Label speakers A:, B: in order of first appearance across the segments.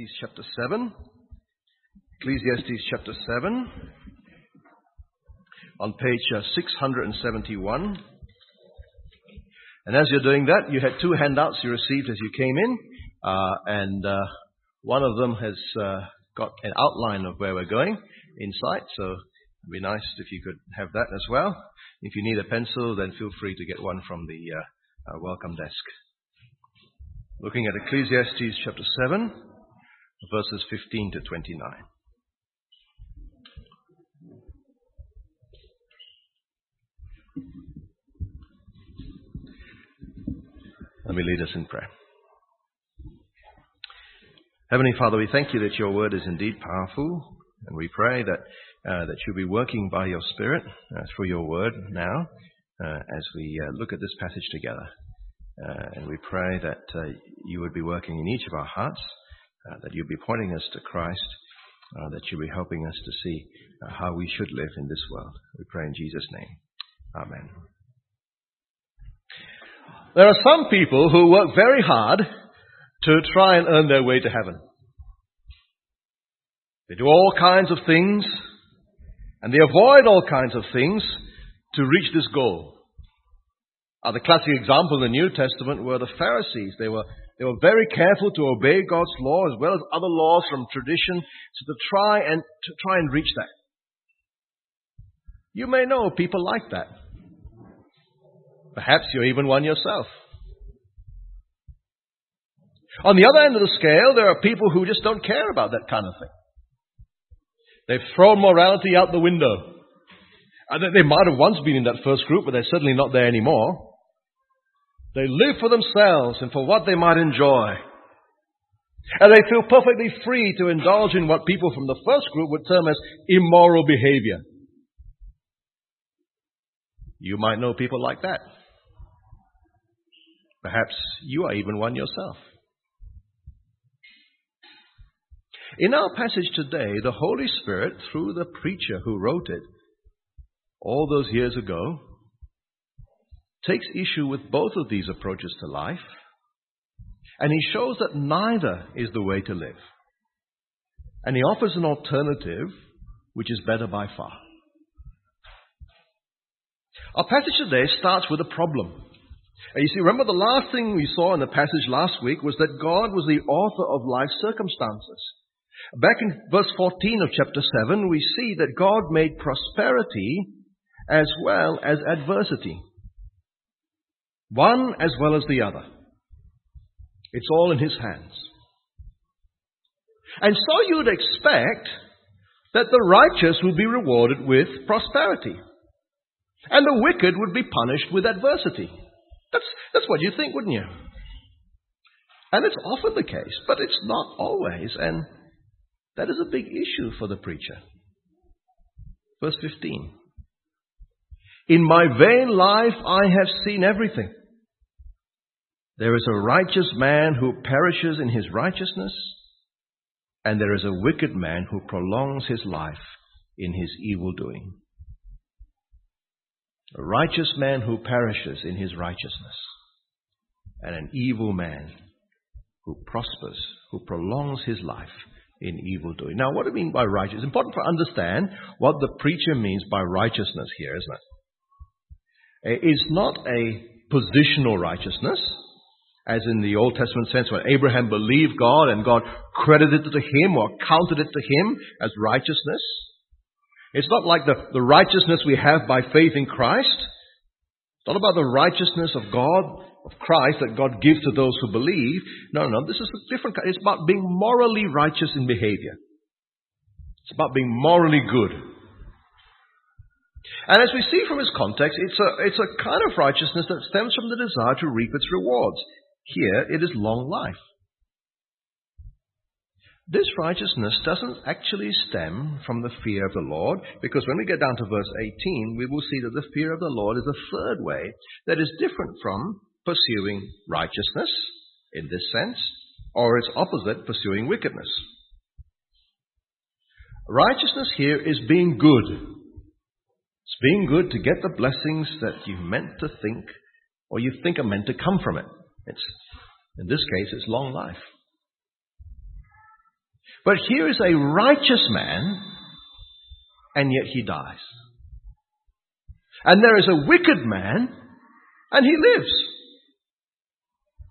A: Ecclesiastes chapter 7. Ecclesiastes chapter 7 on page uh, 671. And as you're doing that, you had two handouts you received as you came in, uh, and uh, one of them has uh, got an outline of where we're going inside, so it'd be nice if you could have that as well. If you need a pencil, then feel free to get one from the uh, uh, welcome desk. Looking at Ecclesiastes chapter 7, verses 15 to 29. Let me lead us in prayer. Heavenly Father, we thank you that your word is indeed powerful, and we pray that uh, that you'll be working by your Spirit uh, through your word now uh, as we uh, look at this passage together. Uh, and we pray that uh, you would be working in each of our hearts, Uh, that you'll be pointing us to Christ, uh, that you'll be helping us to see uh, how we should live in this world. We pray in Jesus' name. Amen. There are some people who work very hard to try and earn their way to heaven. They do all kinds of things and they avoid all kinds of things to reach this goal. Uh, the classic example in the New Testament were the Pharisees. They were, they were very careful to obey God's law as well as other laws from tradition so to try and, to try and reach that. You may know people like that. Perhaps you're even one yourself. On the other end of the scale, there are people who just don't care about that kind of thing. They've thrown morality out the window. They might have once been in that first group, but they're certainly not there anymore. They live for themselves and for what they might enjoy. And they feel perfectly free to indulge in what people from the first group would term as immoral behavior. You might know people like that. Perhaps you are even one yourself. In our passage today, the Holy Spirit, through the preacher who wrote it all those years ago, takes issue with both of these approaches to life, and he shows that neither is the way to live. And he offers an alternative which is better by far. Our passage today starts with a problem. And you see, remember the last thing we saw in the passage last week was that God was the author of life's circumstances. Back in verse 14 of chapter 7, we see that God made prosperity as well as adversity. One as well as the other. It's all in His hands. And so you would expect that the righteous would be rewarded with prosperity. And the wicked would be punished with adversity. That's, that's what you think, wouldn't you? And it's often the case, but it's not always. And that is a big issue for the preacher. Verse 15. In my vain life I have seen everything. There is a righteous man who perishes in his righteousness, and there is a wicked man who prolongs his life in his evil doing. A righteous man who perishes in his righteousness, and an evil man who prospers, who prolongs his life in evil doing. Now, what do I mean by righteous? It's important to understand what the preacher means by righteousness here, isn't it? It's not a positional righteousness, as in the Old Testament sense when Abraham believed God and God credited it to him or counted it to him as righteousness. It's not like the, the righteousness we have by faith in Christ. It's not about the righteousness of God of Christ that God gives to those who believe. No, no, this is a different kind. It's about being morally righteous in behavior. It's about being morally good. And as we see from his context, it's a, it's a kind of righteousness that stems from the desire to reap its rewards. Here, it is long life. This righteousness doesn't actually stem from the fear of the Lord, because when we get down to verse 18, we will see that the fear of the Lord is a third way that is different from pursuing righteousness in this sense, or its opposite, pursuing wickedness. Righteousness here is being good. It's being good to get the blessings that you meant to think or you think are meant to come from it. It's, in this case, it's long life. But here is a righteous man, and yet he dies. And there is a wicked man, and he lives.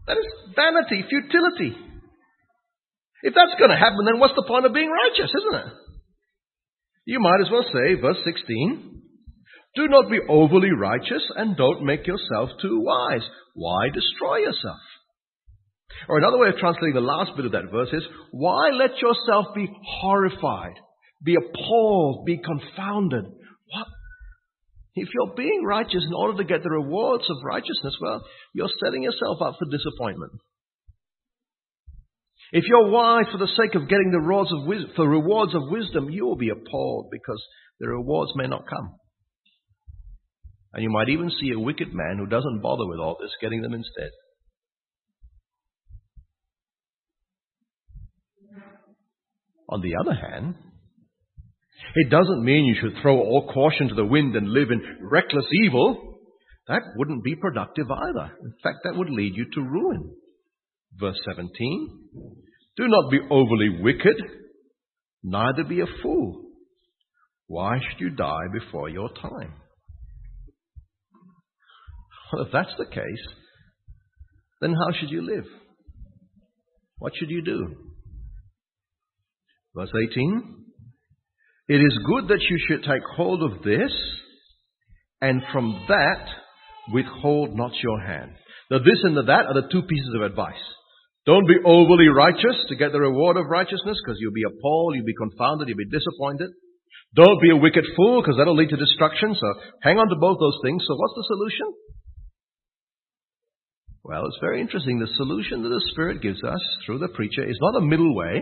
A: That is vanity, futility. If that's going to happen, then what's the point of being righteous, isn't it? You might as well say, verse 16, do not be overly righteous and don't make yourself too wise. Why destroy yourself? Or another way of translating the last bit of that verse is, why let yourself be horrified, be appalled, be confounded? What? If you're being righteous in order to get the rewards of righteousness, well, you're setting yourself up for disappointment. If you're wise for the sake of getting the rewards of, wisdom, for rewards of wisdom, you will be appalled because the rewards may not come. And you might even see a wicked man who doesn't bother with all this getting them instead. On the other hand, it doesn't mean you should throw all caution to the wind and live in reckless evil. That wouldn't be productive either. In fact, that would lead you to ruin. Verse 17 Do not be overly wicked, neither be a fool. Why should you die before your time? Well, if that's the case, then how should you live? What should you do? Verse 18 It is good that you should take hold of this, and from that withhold not your hand. The this and the that are the two pieces of advice. Don't be overly righteous to get the reward of righteousness because you'll be appalled, you'll be confounded, you'll be disappointed. Don't be a wicked fool because that'll lead to destruction. So hang on to both those things. So what's the solution? Well, it's very interesting. The solution that the Spirit gives us through the preacher is not a middle way.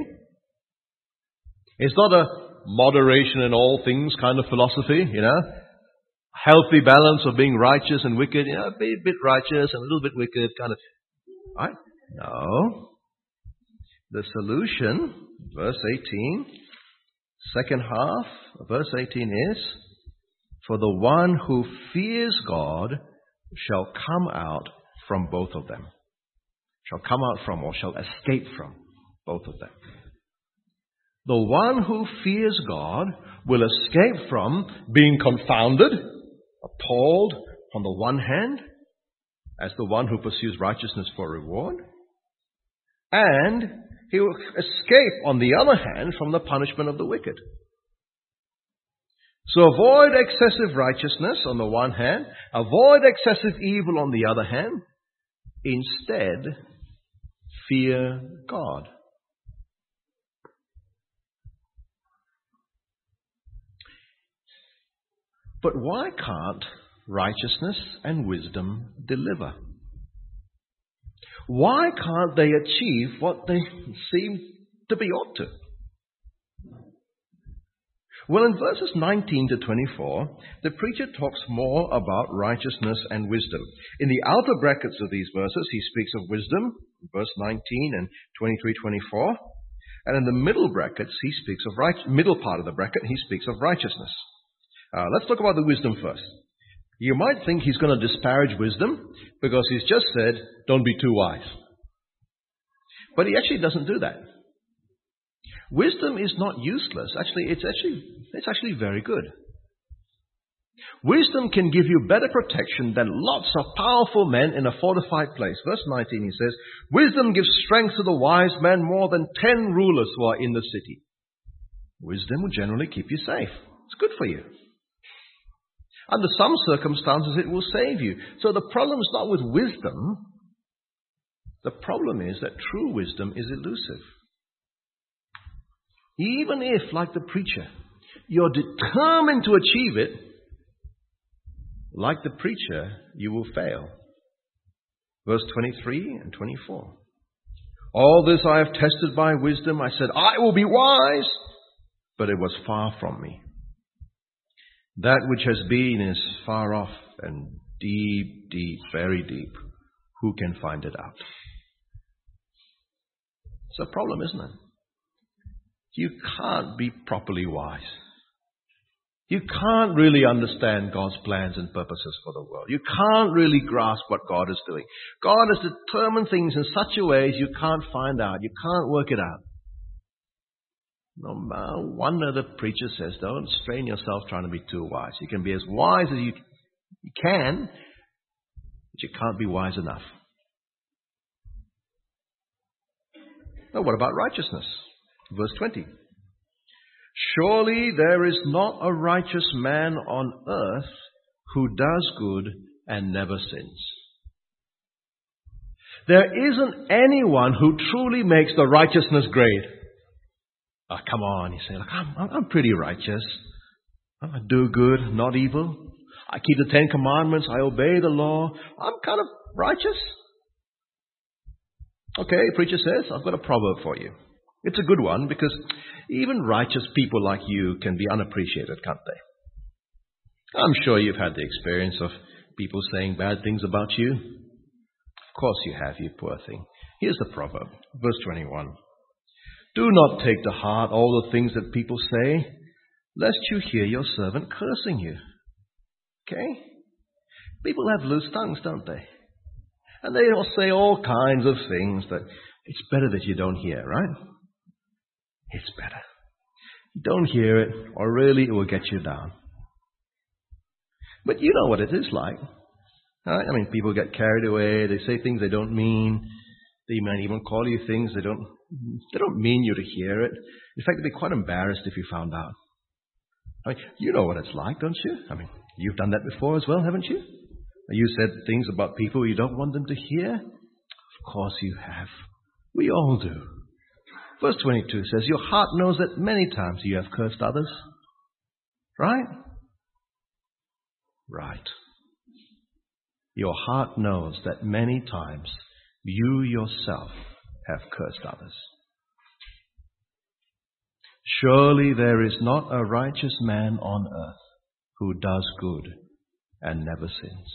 A: It's not a moderation in all things kind of philosophy, you know. Healthy balance of being righteous and wicked, you know, be a bit righteous and a little bit wicked kind of. Right? No. The solution, verse 18, second half, verse 18 is, For the one who fears God shall come out from both of them. Shall come out from or shall escape from both of them. The one who fears God will escape from being confounded, appalled on the one hand, as the one who pursues righteousness for reward, and he will escape, on the other hand, from the punishment of the wicked. So avoid excessive righteousness on the one hand, avoid excessive evil on the other hand. Instead, fear God. But why can't righteousness and wisdom deliver? Why can't they achieve what they seem to be ought to? Well, in verses 19 to 24, the preacher talks more about righteousness and wisdom. In the outer brackets of these verses, he speaks of wisdom, verse 19 and 23, 24. And in the middle brackets, he speaks of right, middle part of the bracket, he speaks of righteousness. Uh, let's talk about the wisdom first. You might think he's going to disparage wisdom because he's just said, don't be too wise. But he actually doesn't do that. Wisdom is not useless. Actually, it's actually, it's actually very good. Wisdom can give you better protection than lots of powerful men in a fortified place. Verse 19 he says, Wisdom gives strength to the wise man more than ten rulers who are in the city. Wisdom will generally keep you safe. It's good for you. Under some circumstances, it will save you. So the problem is not with wisdom. The problem is that true wisdom is elusive. Even if, like the preacher, you're determined to achieve it, like the preacher, you will fail. Verse 23 and 24. All this I have tested by wisdom. I said, I will be wise, but it was far from me. That which has been is far off and deep, deep, very deep. Who can find it out? It's a problem, isn't it? You can't be properly wise. You can't really understand God's plans and purposes for the world. You can't really grasp what God is doing. God has determined things in such a way as you can't find out. You can't work it out. No wonder the preacher says, don't strain yourself trying to be too wise. You can be as wise as you, you can, but you can't be wise enough. Now, what about righteousness? Verse 20. Surely there is not a righteous man on earth who does good and never sins. There isn't anyone who truly makes the righteousness grade. Oh, ah, come on, you say, look, I'm, I'm pretty righteous. I do good, not evil. I keep the Ten Commandments. I obey the law. I'm kind of righteous. Okay, preacher says, I've got a proverb for you. It's a good one because even righteous people like you can be unappreciated, can't they? I'm sure you've had the experience of people saying bad things about you. Of course you have, you poor thing. Here's the proverb, verse 21. Do not take to heart all the things that people say, lest you hear your servant cursing you. Okay? People have loose tongues, don't they? And they will say all kinds of things that it's better that you don't hear, right? It's better. Don't hear it, or really it will get you down. But you know what it is like. I mean, people get carried away. They say things they don't mean. They might even call you things they don't. They don't mean you to hear it. In fact, they'd be quite embarrassed if you found out. I mean, you know what it's like, don't you? I mean, you've done that before as well, haven't you? You said things about people you don't want them to hear? Of course you have. We all do. Verse 22 says, Your heart knows that many times you have cursed others. Right? Right. Your heart knows that many times you yourself have cursed others. Surely there is not a righteous man on earth who does good and never sins.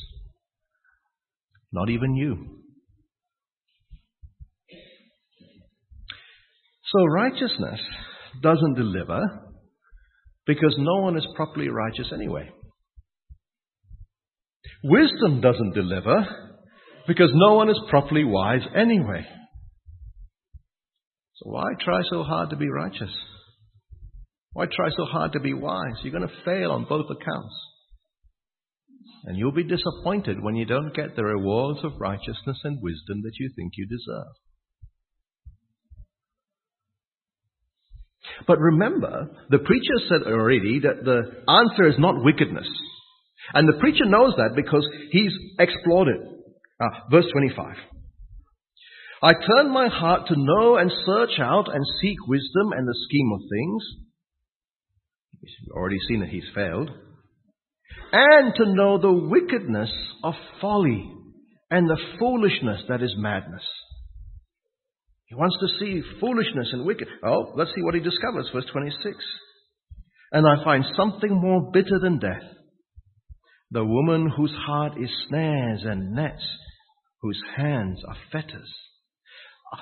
A: Not even you. So righteousness doesn't deliver because no one is properly righteous anyway. Wisdom doesn't deliver because no one is properly wise anyway. So why try so hard to be righteous? Why try so hard to be wise? You're going to fail on both accounts. And you'll be disappointed when you don't get the rewards of righteousness and wisdom that you think you deserve. But remember, the preacher said already that the answer is not wickedness. And the preacher knows that because he's explored it. Ah, verse 25. I turn my heart to know and search out and seek wisdom and the scheme of things. We've already seen that he's failed and to know the wickedness of folly and the foolishness that is madness. He wants to see foolishness and wicked. Oh, let's see what he discovers, verse 26. And I find something more bitter than death. The woman whose heart is snares and nets, whose hands are fetters.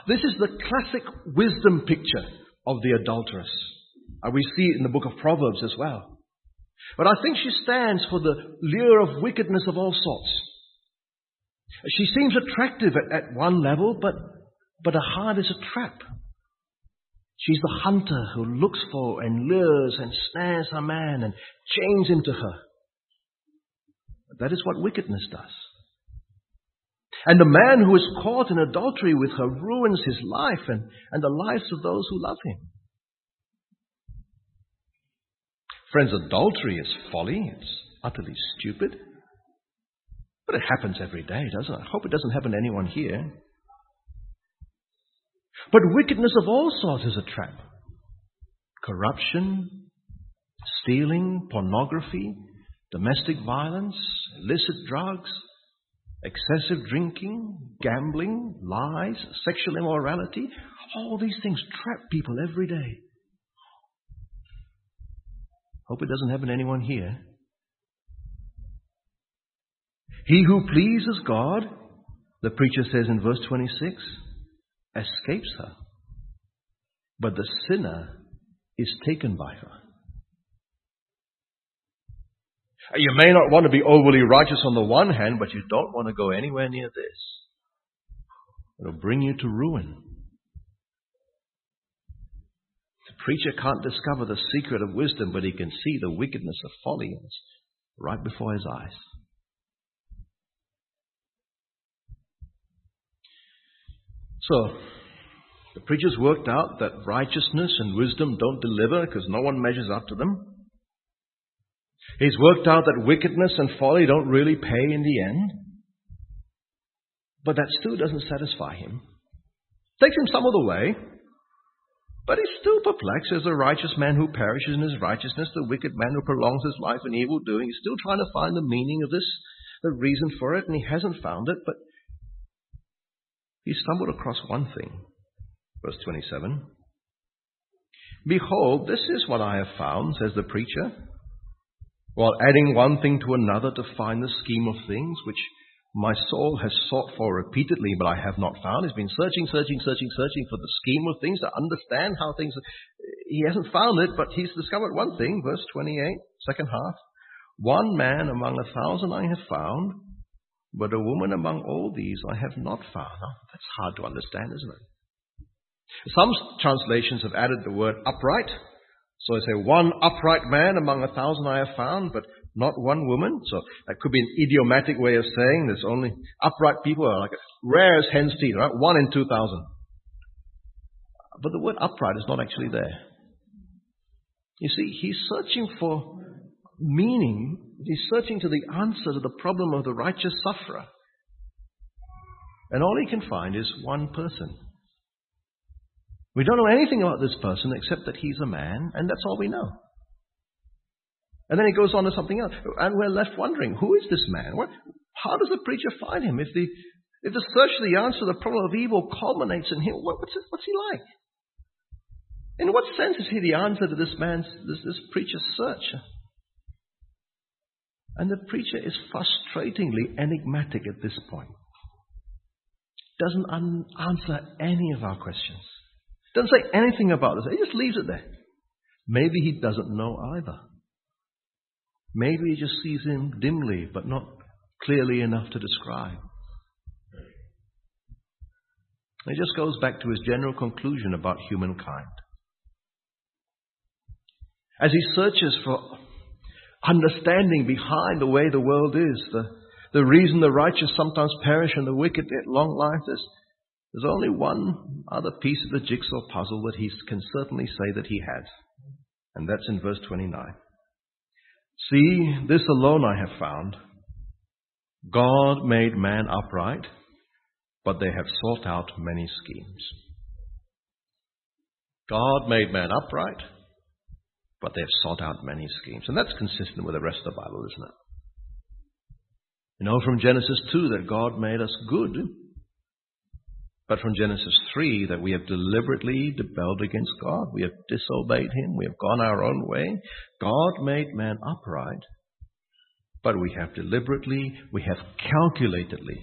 A: This is the classic wisdom picture of the adulteress. Uh, we see it in the book of Proverbs as well. But I think she stands for the lure of wickedness of all sorts. She seems attractive at, at one level, but, but her heart is a trap. She's the hunter who looks for and lures and snares her man and chains him to her. That is what wickedness does. And the man who is caught in adultery with her ruins his life and, and the lives of those who love him. Friends, adultery is folly. It's utterly stupid. But it happens every day, doesn't it? I hope it doesn't happen to anyone here. But wickedness of all sorts is a trap. Corruption, stealing, pornography, domestic violence, illicit drugs, excessive drinking, gambling, lies, sexual immorality. All these things trap people every day. Hope it doesn't happen to anyone here. He who pleases God, the preacher says in verse 26, escapes her. But the sinner is taken by her. You may not want to be overly righteous on the one hand, but you don't want to go anywhere near this. It'll bring you to ruin. The preacher can't discover the secret of wisdom, but he can see the wickedness of folly right before his eyes. So, the preacher's worked out that righteousness and wisdom don't deliver because no one measures up to them. He's worked out that wickedness and folly don't really pay in the end. But that still doesn't satisfy him. Takes him some of the way, but he's still perplexed as a righteous man who perishes in his righteousness, the wicked man who prolongs his life in evil doing. He's still trying to find the meaning of this, the reason for it, and he hasn't found it, but he stumbled across one thing. Verse 27. Behold, this is what I have found, says the preacher, while adding one thing to another to find the scheme of things, which my soul has sought for repeatedly, but I have not found. He's been searching, searching, searching, searching for the scheme of things to understand how things. He hasn't found it, but he's discovered one thing. Verse 28, second half. One man among a thousand I have found, but a woman among all these I have not found. Oh, that's hard to understand, isn't it? Some translations have added the word upright. So they say, one upright man among a thousand I have found, but not one woman. So that could be an idiomatic way of saying there's only upright people are like rare as hen's teeth, right? One in two thousand. But the word upright is not actually there. You see, he's searching for meaning. He's searching to the answer to the problem of the righteous sufferer. And all he can find is one person. We don't know anything about this person except that he's a man, and that's all we know. And then he goes on to something else. And we're left wondering, who is this man? How does the preacher find him? If the, if the search for the answer to the problem of evil culminates in him, what, what's, it, what's he like? In what sense is he the answer to this man's, this, this preacher's search? And the preacher is frustratingly enigmatic at this point. Doesn't un- answer any of our questions. Doesn't say anything about this. He just leaves it there. Maybe he doesn't know either. Maybe he just sees him dimly, but not clearly enough to describe. It just goes back to his general conclusion about humankind. As he searches for understanding behind the way the world is, the, the reason the righteous sometimes perish and the wicked get long life, there's, there's only one other piece of the jigsaw puzzle that he can certainly say that he has. And that's in verse 29. See, this alone I have found. God made man upright, but they have sought out many schemes. God made man upright, but they have sought out many schemes. And that's consistent with the rest of the Bible, isn't it? You know from Genesis 2 that God made us good, but from Genesis 3 that we have deliberately rebelled against God. We have disobeyed Him. We have gone our own way. God made man upright, but we have deliberately, we have calculatedly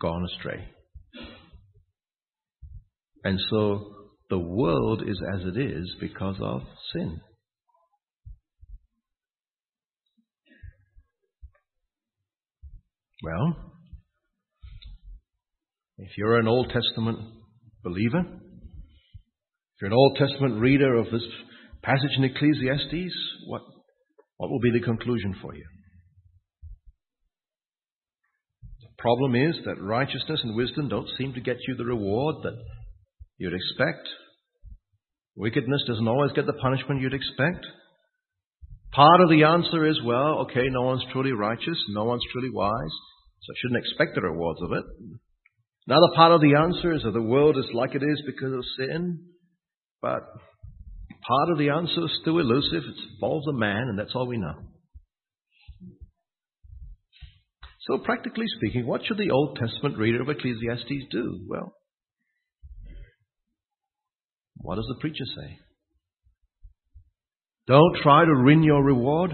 A: gone astray. And so the world is as it is because of sin. Well, if you're an Old Testament believer, if you're an Old Testament reader of this passage in Ecclesiastes, what, what will be the conclusion for you? The problem is that righteousness and wisdom don't seem to get you the reward that you'd expect. Wickedness doesn't always get the punishment you'd expect. Part of the answer is, well, okay, no one's truly righteous, no one's truly wise, so I shouldn't expect the rewards of it. Another part of the answer is that the world is like it is because of sin, but part of the answer is still elusive. It involves a man, and that's all we know. So, practically speaking, what should the Old Testament reader of Ecclesiastes do? Well, what does the preacher say? Don't try to win your reward.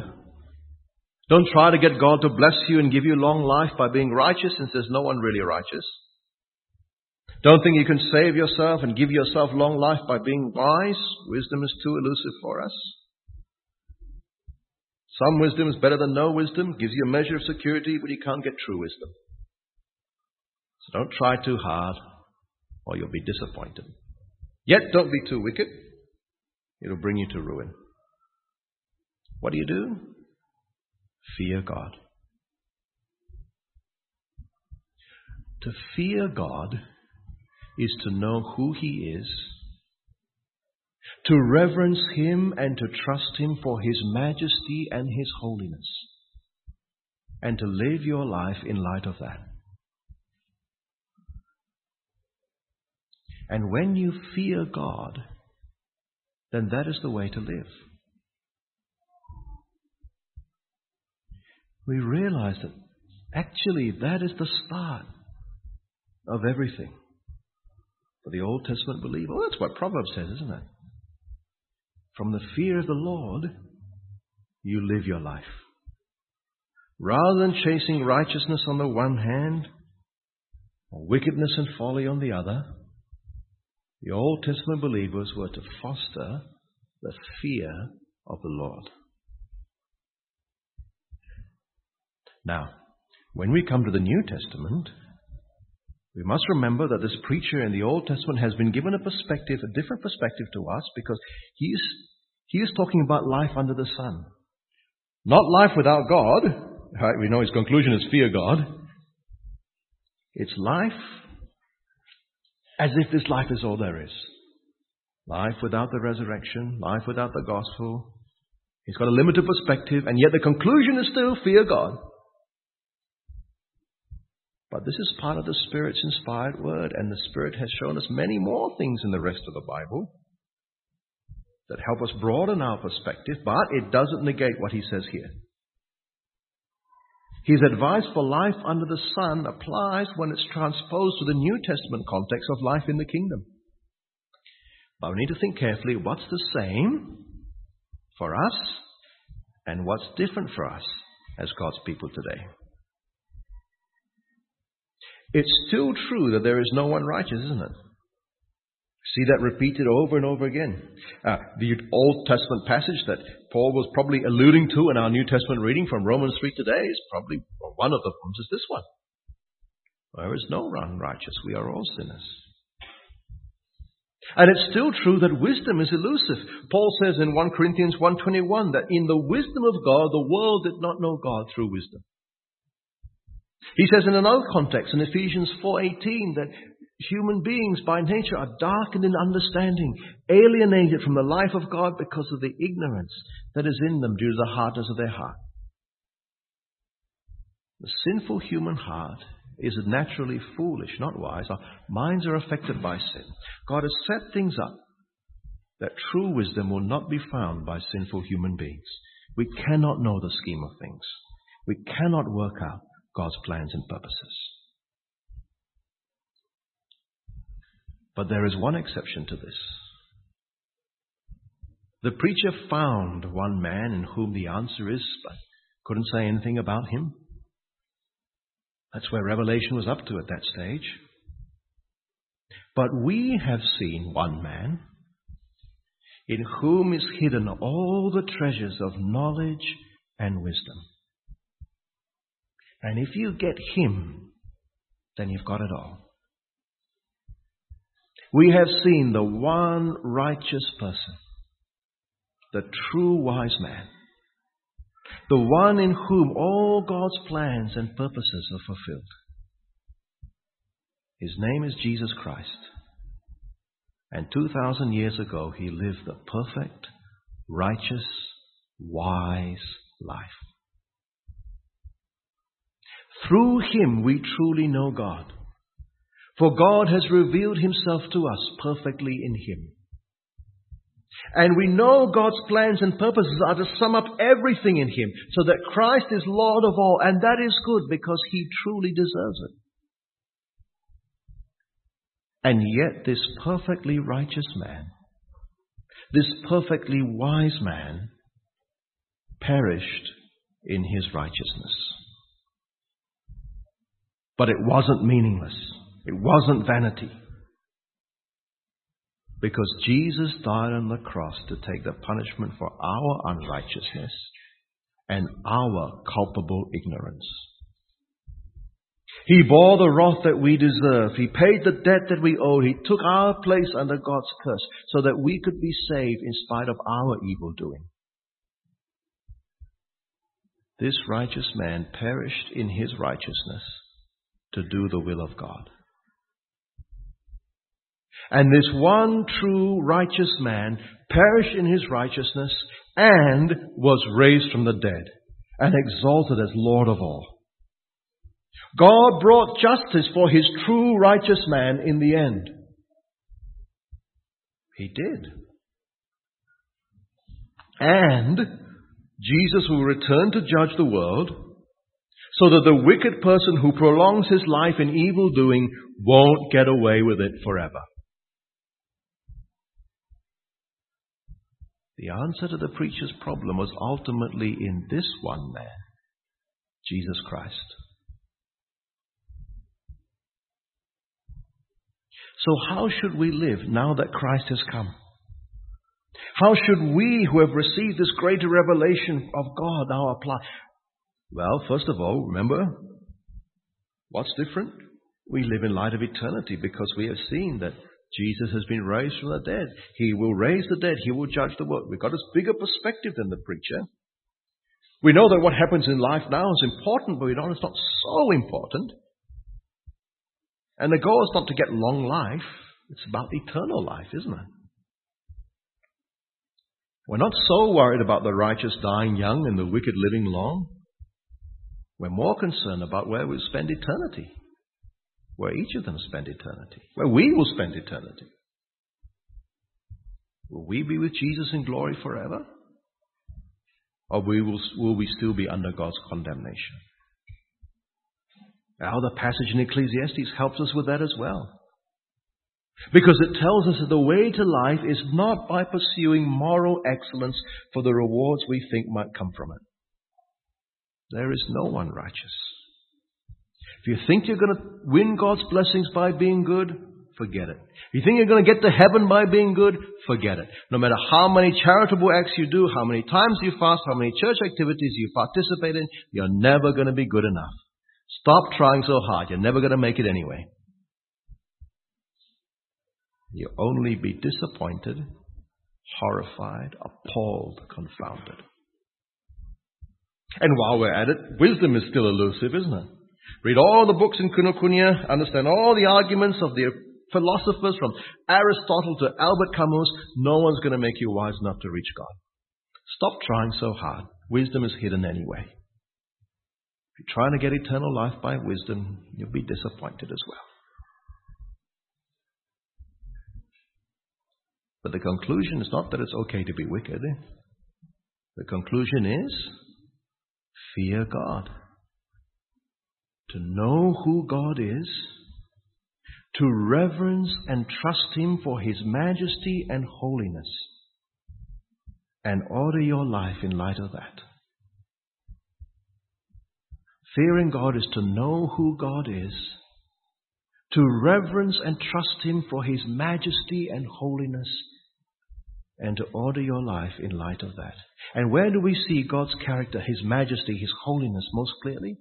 A: Don't try to get God to bless you and give you long life by being righteous, since there's no one really righteous. Don't think you can save yourself and give yourself long life by being wise. Wisdom is too elusive for us. Some wisdom is better than no wisdom, gives you a measure of security, but you can't get true wisdom. So don't try too hard, or you'll be disappointed. Yet don't be too wicked. it'll bring you to ruin. What do you do? Fear God. To fear God is to know who He is, to reverence Him and to trust Him for His majesty and His holiness, and to live your life in light of that. And when you fear God, then that is the way to live. We realize that actually that is the start of everything. For the Old Testament believer, well, that's what Proverbs says, isn't it? From the fear of the Lord, you live your life. Rather than chasing righteousness on the one hand, or wickedness and folly on the other, the Old Testament believers were to foster the fear of the Lord. Now, when we come to the New Testament, we must remember that this preacher in the Old Testament has been given a perspective, a different perspective to us, because he is, he is talking about life under the sun. Not life without God. Right? We know his conclusion is fear God. It's life as if this life is all there is. Life without the resurrection, life without the gospel. He's got a limited perspective, and yet the conclusion is still fear God. But this is part of the Spirit's inspired word, and the Spirit has shown us many more things in the rest of the Bible that help us broaden our perspective, but it doesn't negate what he says here. His advice for life under the sun applies when it's transposed to the New Testament context of life in the kingdom. But we need to think carefully what's the same for us and what's different for us as God's people today. It's still true that there is no one righteous, isn't it? See that repeated over and over again. Uh, the Old Testament passage that Paul was probably alluding to in our New Testament reading from Romans 3 today is probably one of the ones is this one. There is no one righteous. We are all sinners. And it's still true that wisdom is elusive. Paul says in 1 Corinthians 1.21 that in the wisdom of God, the world did not know God through wisdom. He says in another context, in Ephesians 4.18, that human beings by nature are darkened in understanding, alienated from the life of God because of the ignorance that is in them due to the hardness of their heart. The sinful human heart is naturally foolish, not wise. Our minds are affected by sin. God has set things up that true wisdom will not be found by sinful human beings. We cannot know the scheme of things. We cannot work out God's plans and purposes. But there is one exception to this. The preacher found one man in whom the answer is, but couldn't say anything about him. That's where Revelation was up to at that stage. But we have seen one man in whom is hidden all the treasures of knowledge and wisdom. And if you get him, then you've got it all. We have seen the one righteous person, the true wise man, the one in whom all God's plans and purposes are fulfilled. His name is Jesus Christ. And 2,000 years ago, he lived the perfect, righteous, wise life. Through him we truly know God. For God has revealed himself to us perfectly in him. And we know God's plans and purposes are to sum up everything in him so that Christ is Lord of all, and that is good because he truly deserves it. And yet, this perfectly righteous man, this perfectly wise man, perished in his righteousness. But it wasn't meaningless. It wasn't vanity. Because Jesus died on the cross to take the punishment for our unrighteousness and our culpable ignorance. He bore the wrath that we deserve. He paid the debt that we owed. He took our place under God's curse so that we could be saved in spite of our evil doing. This righteous man perished in his righteousness to do the will of God. And this one true righteous man perished in his righteousness and was raised from the dead and exalted as Lord of all. God brought justice for his true righteous man in the end. He did. And Jesus will return to judge the world so that the wicked person who prolongs his life in evil doing won't get away with it forever. The answer to the preacher's problem was ultimately in this one man, Jesus Christ. So how should we live now that Christ has come? How should we who have received this greater revelation of God now apply? Well, first of all, remember, what's different? We live in light of eternity because we have seen that Jesus has been raised from the dead. He will raise the dead. He will judge the world. We've got a bigger perspective than the preacher. We know that what happens in life now is important, but we know it's not so important. And the goal is not to get long life, it's about eternal life, isn't it? We're not so worried about the righteous dying young and the wicked living long. We're more concerned about where we'll spend eternity, where each of them spend eternity, where we will spend eternity. Will we be with Jesus in glory forever? Or will, will we still be under God's condemnation? Now, the passage in Ecclesiastes helps us with that as well. Because it tells us that the way to life is not by pursuing moral excellence for the rewards we think might come from it. There is no one righteous. If you think you're going to win God's blessings by being good, forget it. If you think you're going to get to heaven by being good, forget it. No matter how many charitable acts you do, how many times you fast, how many church activities you participate in, you're never going to be good enough. Stop trying so hard. You're never going to make it anyway. You'll only be disappointed, horrified, appalled, confounded. And while we're at it, wisdom is still elusive, isn't it? Read all the books in Kinokuniya, understand all the arguments of the philosophers from Aristotle to Albert Camus. No one's going to make you wise enough to reach God. Stop trying so hard. Wisdom is hidden anyway If you're trying to get eternal life by wisdom, you'll be disappointed as well. But the conclusion is not that it's okay to be wicked. Eh? The conclusion is fear God. To know who God is, to reverence and trust Him for His majesty and holiness, and order your life in light of that. Fearing God is to know who God is, to reverence and trust Him for His majesty and holiness, and to order your life in light of that. And where do we see God's character, His majesty, His holiness most clearly?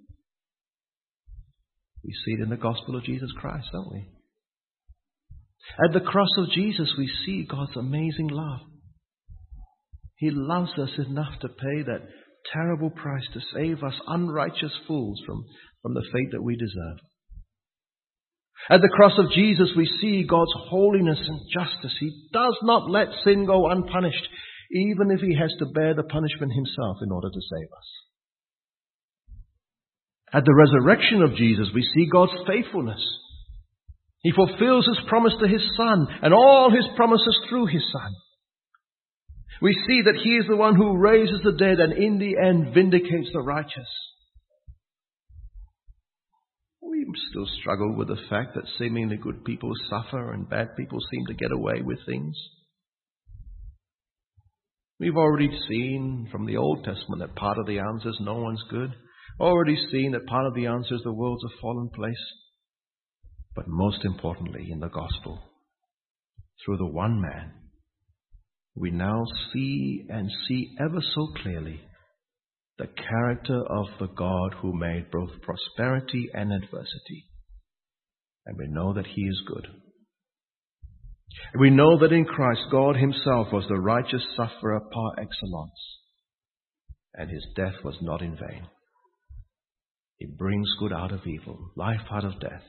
A: We see it in the gospel of Jesus Christ, don't we? At the cross of Jesus, we see God's amazing love. He loves us enough to pay that terrible price to save us unrighteous fools from, from the fate that we deserve. At the cross of Jesus, we see God's holiness and justice. He does not let sin go unpunished, even if he has to bear the punishment himself in order to save us. At the resurrection of Jesus, we see God's faithfulness. He fulfills his promise to his Son and all his promises through his Son. We see that He is the one who raises the dead and in the end vindicates the righteous. We still struggle with the fact that seemingly good people suffer and bad people seem to get away with things. We've already seen from the Old Testament that part of the answer is no one's good. Already seen that part of the answer is the world's a fallen place. But most importantly, in the gospel, through the one man we now see and see ever so clearly the character of the God who made both prosperity and adversity. And we know that He is good. We know that in Christ, God Himself was the righteous sufferer par excellence, and His death was not in vain. He brings good out of evil, life out of death.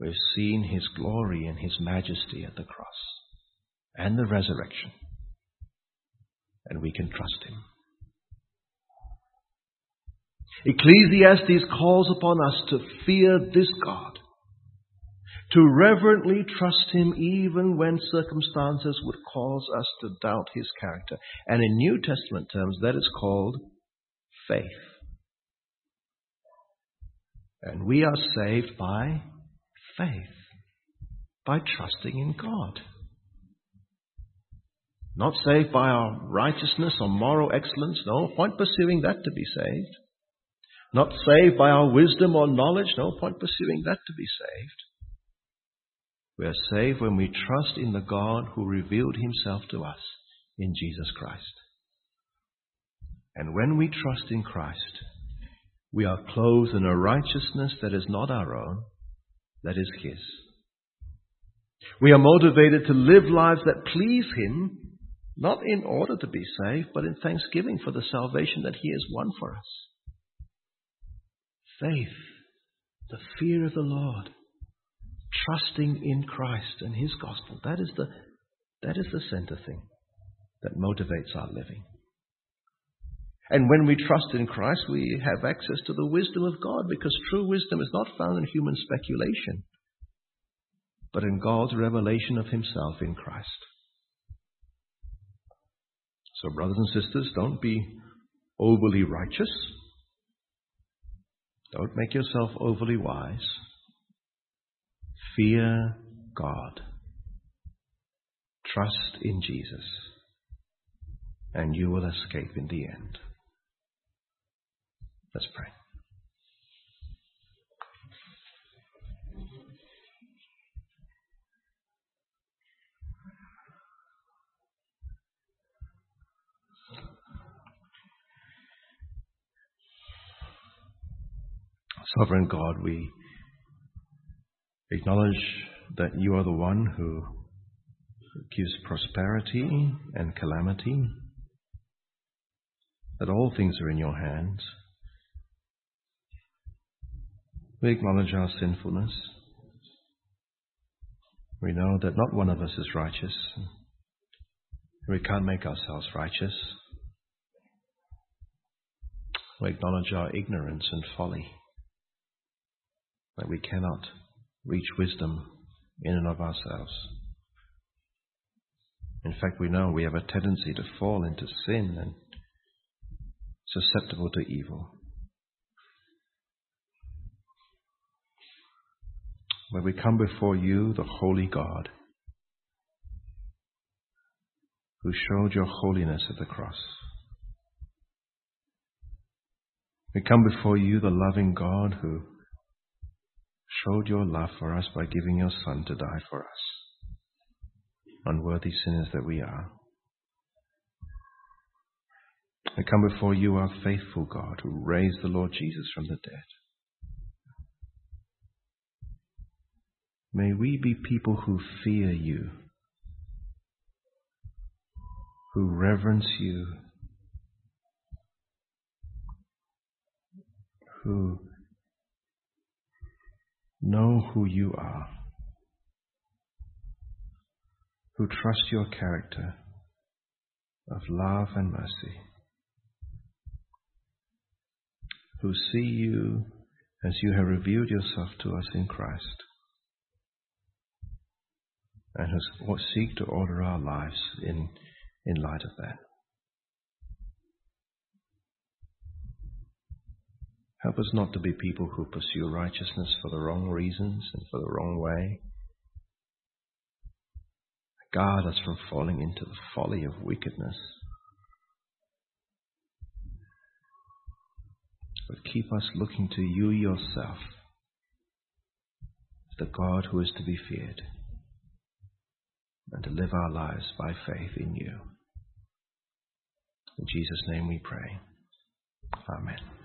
A: We've seen His glory and His majesty at the cross and the resurrection, and we can trust Him. Ecclesiastes calls upon us to fear this God, to reverently trust Him even when circumstances would cause us to doubt His character. And in New Testament terms, that is called faith. And we are saved by faith, by trusting in God. Not saved by our righteousness or moral excellence, no point pursuing that to be saved. Not saved by our wisdom or knowledge, no point pursuing that to be saved. We are saved when we trust in the God who revealed himself to us in Jesus Christ. And when we trust in Christ, we are clothed in a righteousness that is not our own, that is His. We are motivated to live lives that please Him, not in order to be saved, but in thanksgiving for the salvation that He has won for us. Faith, the fear of the Lord, trusting in Christ and His gospel, that is the, that is the center thing that motivates our living. And when we trust in Christ, we have access to the wisdom of God because true wisdom is not found in human speculation, but in God's revelation of Himself in Christ. So, brothers and sisters, don't be overly righteous. Don't make yourself overly wise. Fear God. Trust in Jesus. And you will escape in the end. Let's pray. Sovereign God, we acknowledge that you are the one who gives prosperity and calamity, that all things are in your hands. We acknowledge our sinfulness. We know that not one of us is righteous. We can't make ourselves righteous. We acknowledge our ignorance and folly that we cannot reach wisdom in and of ourselves. In fact, we know we have a tendency to fall into sin and susceptible to evil. We come before you, the holy God, who showed your holiness at the cross. We come before you, the loving God who showed your love for us by giving your Son to die for us, unworthy sinners that we are. We come before you, our faithful God, who raised the Lord Jesus from the dead. May we be people who fear you, who reverence you, who know who you are, who trust your character of love and mercy, who see you as you have revealed yourself to us in Christ, and who seek to order our lives in, in light of that. Help us not to be people who pursue righteousness for the wrong reasons and for the wrong way. Guard us from falling into the folly of wickedness. But keep us looking to you yourself, the God who is to be feared, and to live our lives by faith in you. In Jesus' name we pray. Amen.